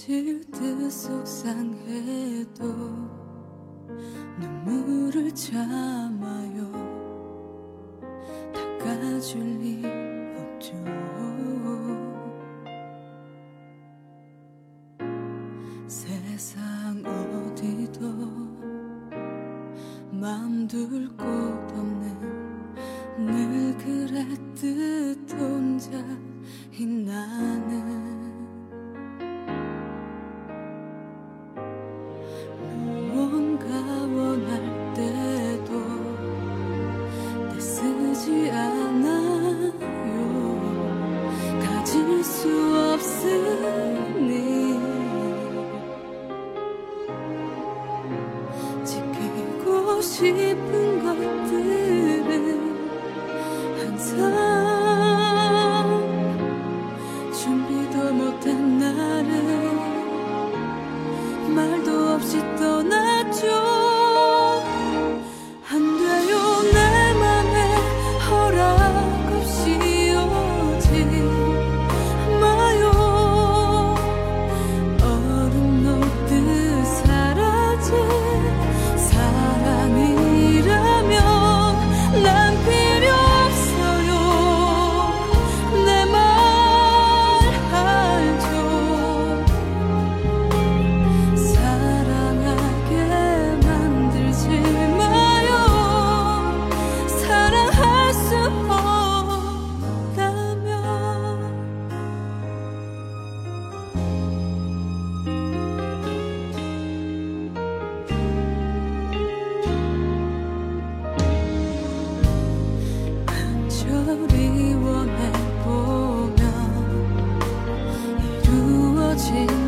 미칠 듯 속상해도 눈물을 참아요. 닦아줄 리 없죠. 세상 어디도 맘 둘고 싶은 것들. 情。